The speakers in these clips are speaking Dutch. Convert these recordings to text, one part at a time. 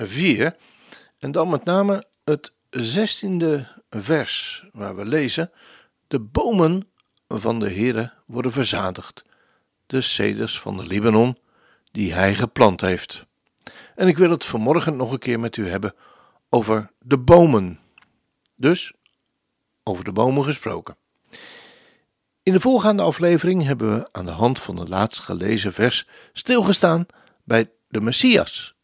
104 en dan met name het 16e vers waar we lezen: De bomen van de Heere worden verzadigd, de ceders van de Libanon die hij geplant heeft. En ik wil het vanmorgen nog een keer met u hebben over de bomen. Dus over de bomen gesproken. In de voorgaande aflevering hebben we aan de hand van het laatst gelezen vers stilgestaan bij de Messias,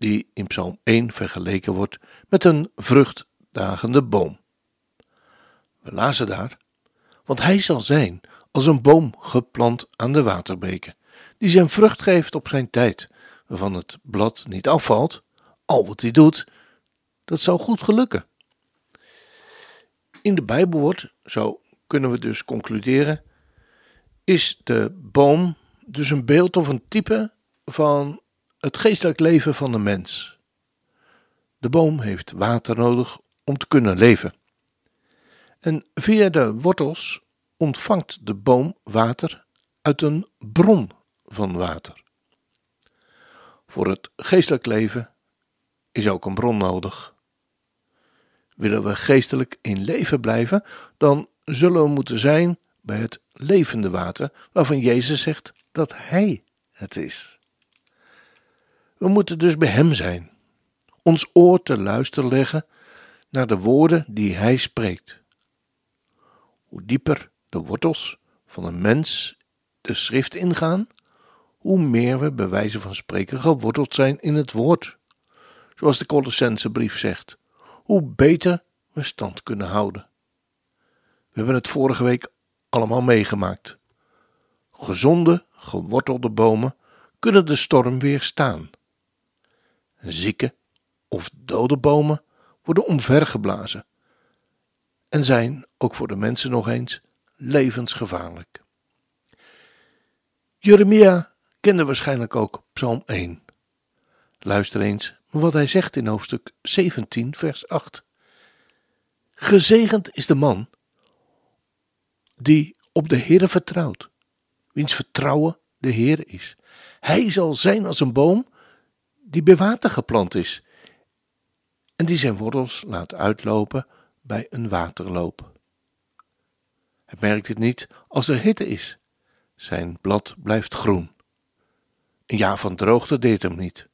die in Psalm 1 vergeleken wordt met een vruchtdragende boom. We lazen daar, want hij zal zijn als een boom geplant aan de waterbeken, die zijn vrucht geeft op zijn tijd, waarvan het blad niet afvalt, al wat hij doet, dat zal goed gelukken. In de Bijbel wordt, zo kunnen we dus concluderen, is de boom dus een beeld of een type van het geestelijk leven van de mens. De boom heeft water nodig om te kunnen leven. En via de wortels ontvangt de boom water uit een bron van water. Voor het geestelijk leven is ook een bron nodig. Willen we geestelijk in leven blijven, dan zullen we moeten zijn bij het levende water, waarvan Jezus zegt dat Hij het is. We moeten dus bij Hem zijn, ons oor te luisteren leggen naar de woorden die Hij spreekt. Hoe dieper de wortels van een mens de schrift ingaan, hoe meer we bij wijze van spreken geworteld zijn in het woord. Zoals de Colossense brief zegt, hoe beter we stand kunnen houden. We hebben het vorige week allemaal meegemaakt. Gezonde, gewortelde bomen kunnen de storm weerstaan. Zieke of dode bomen worden omvergeblazen en zijn ook voor de mensen nog eens levensgevaarlijk. Jeremia kende waarschijnlijk ook Psalm 1. Luister eens wat hij zegt in hoofdstuk 17, vers 8. Gezegend is de man die op de Heere vertrouwt, wiens vertrouwen de Heer is. Hij zal zijn als een boom die bij water geplant is en die zijn wortels laat uitlopen bij een waterloop. Hij merkt het niet als er hitte is. Zijn blad blijft groen. Een jaar van droogte deed hem niet.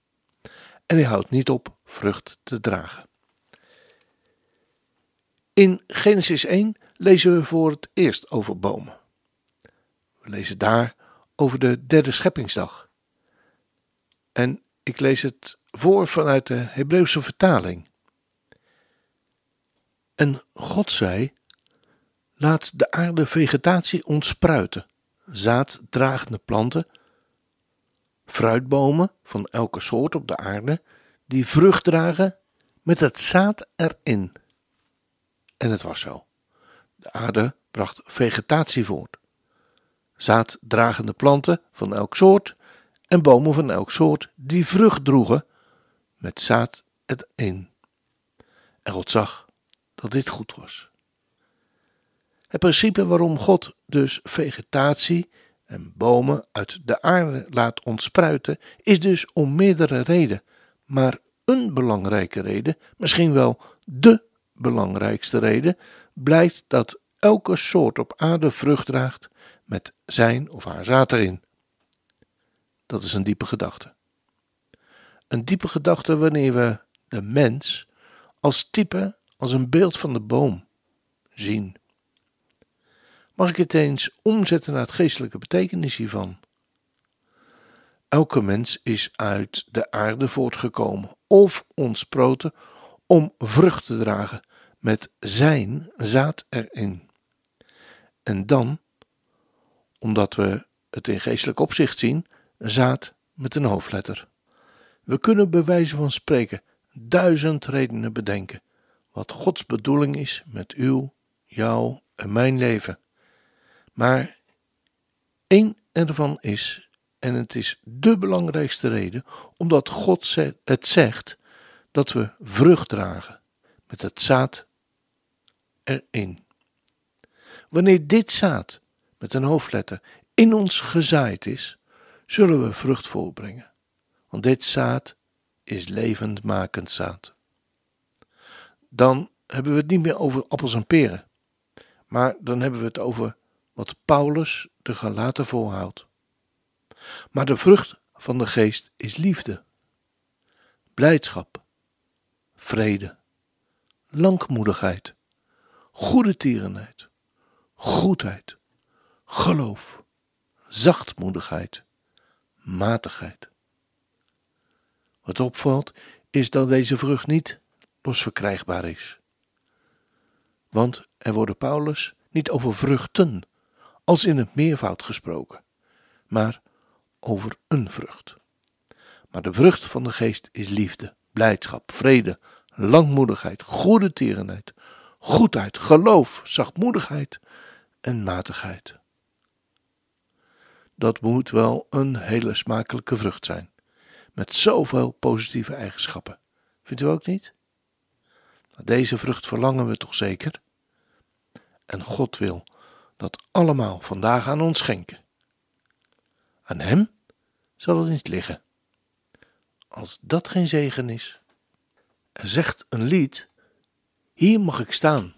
En hij houdt niet op vrucht te dragen. In Genesis 1 lezen we voor het eerst over bomen. We lezen daar over de derde scheppingsdag. En ik lees het voor vanuit de Hebreeuwse vertaling. En God zei: Laat de aarde vegetatie ontspruiten, zaaddragende planten, fruitbomen van elke soort op de aarde, die vrucht dragen met het zaad erin. En het was zo. De aarde bracht vegetatie voort. Zaaddragende planten van elk soort en bomen van elk soort die vrucht droegen met zaad erin. En God zag dat dit goed was. Het principe waarom God dus vegetatie en bomen uit de aarde laat ontspruiten, is dus om meerdere redenen, maar een belangrijke reden, misschien wel de belangrijkste reden, blijkt dat elke soort op aarde vrucht draagt met zijn of haar zaad erin. Dat is een diepe gedachte. Een diepe gedachte wanneer we de mens als type, als een beeld van de boom zien. Mag ik het eens omzetten naar het geestelijke betekenis hiervan? Elke mens is uit de aarde voortgekomen of ontsproten om vrucht te dragen met zijn zaad erin. En dan, omdat we het in geestelijk opzicht zien, zaad met een hoofdletter. We kunnen bij wijze van spreken duizend redenen bedenken wat Gods bedoeling is met uw, jouw en mijn leven. Maar één ervan is, en het is de belangrijkste reden, omdat God het zegt dat we vrucht dragen met het zaad erin. Wanneer dit zaad met een hoofdletter in ons gezaaid is, zullen we vrucht voorbrengen. Want dit zaad is levendmakend zaad. Dan hebben we het niet meer over appels en peren, maar dan hebben we het over wat Paulus de Galaten voorhoudt. Maar de vrucht van de geest is liefde, blijdschap, vrede, langmoedigheid, goede tierenheid, goedheid, geloof, zachtmoedigheid, matigheid. Wat opvalt is dat deze vrucht niet losverkrijgbaar is. Want er wordt Paulus niet over vruchten, als in het meervoud gesproken, maar over een vrucht. Maar de vrucht van de geest is liefde, blijdschap, vrede, langmoedigheid, goede tierenheid, goedheid, geloof, zachtmoedigheid en matigheid. Dat moet wel een hele smakelijke vrucht zijn, met zoveel positieve eigenschappen. Vindt u ook niet? Deze vrucht verlangen we toch zeker? En God wil dat allemaal vandaag aan ons schenken. Aan Hem zal het niet liggen. Als dat geen zegen is. Er zegt een lied: Hier mag ik staan,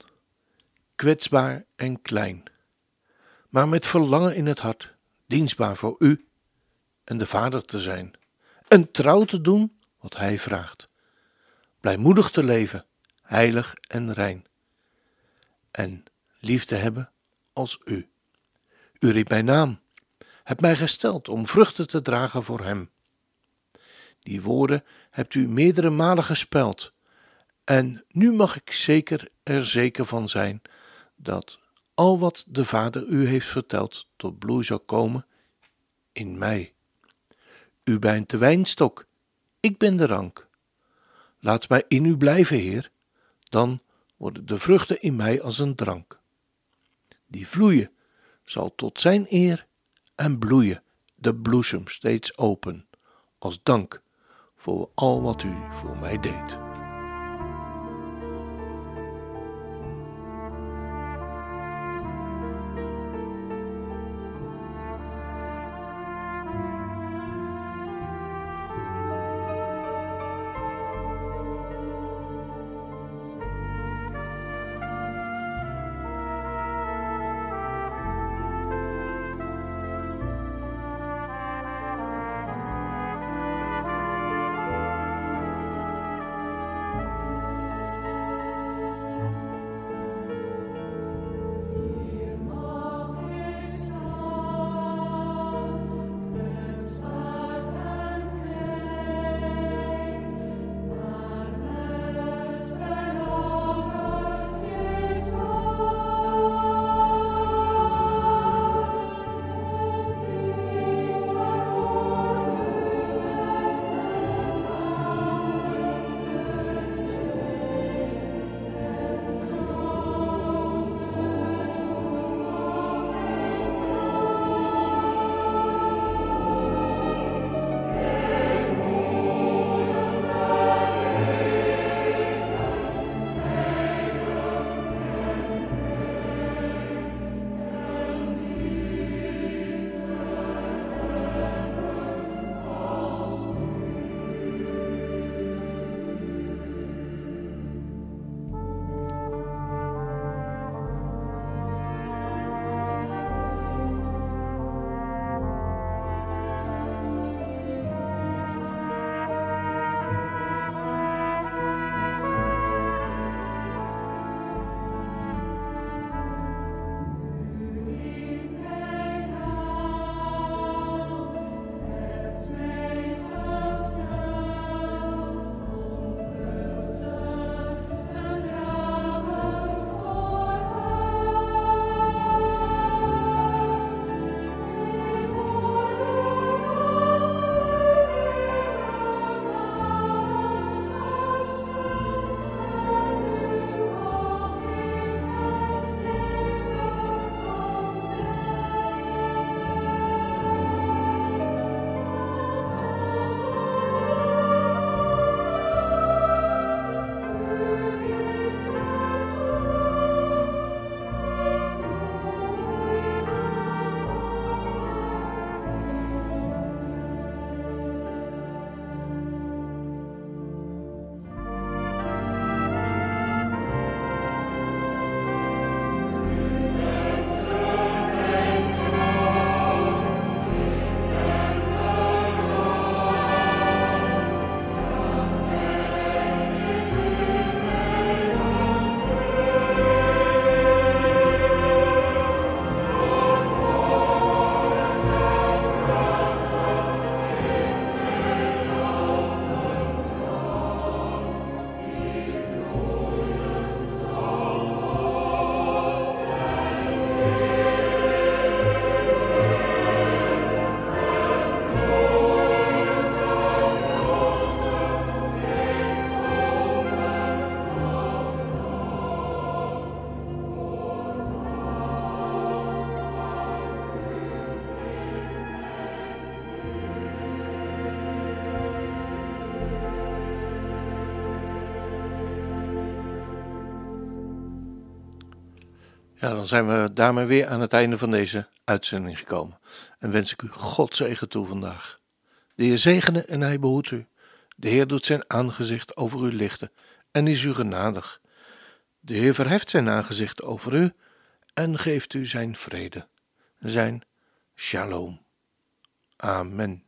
kwetsbaar en klein, maar met verlangen in het hart, dienstbaar voor U en de Vader te zijn, en trouw te doen wat Hij vraagt, blijmoedig te leven, heilig en rein, en lief te hebben als U. U riep mijn naam, hebt mij gesteld om vruchten te dragen voor Hem. Die woorden hebt u meerdere malen gespeld. En nu mag ik zeker er zeker van zijn dat al wat de Vader u heeft verteld tot bloei zal komen in mij. U bent de wijnstok, ik ben de rank. Laat mij in u blijven, Heer, dan worden de vruchten in mij als een drank. Die vloeien zal tot zijn eer en bloeien de bloesem steeds open, als dank voor al wat u voor mij deed. Ja, dan zijn we daarmee weer aan het einde van deze uitzending gekomen. En wens ik u God zegen toe vandaag. De Heer zegene en hij behoedt u. De Heer doet zijn aangezicht over u lichten en is u genadig. De Heer verheft zijn aangezicht over u en geeft u zijn vrede, zijn shalom. Amen.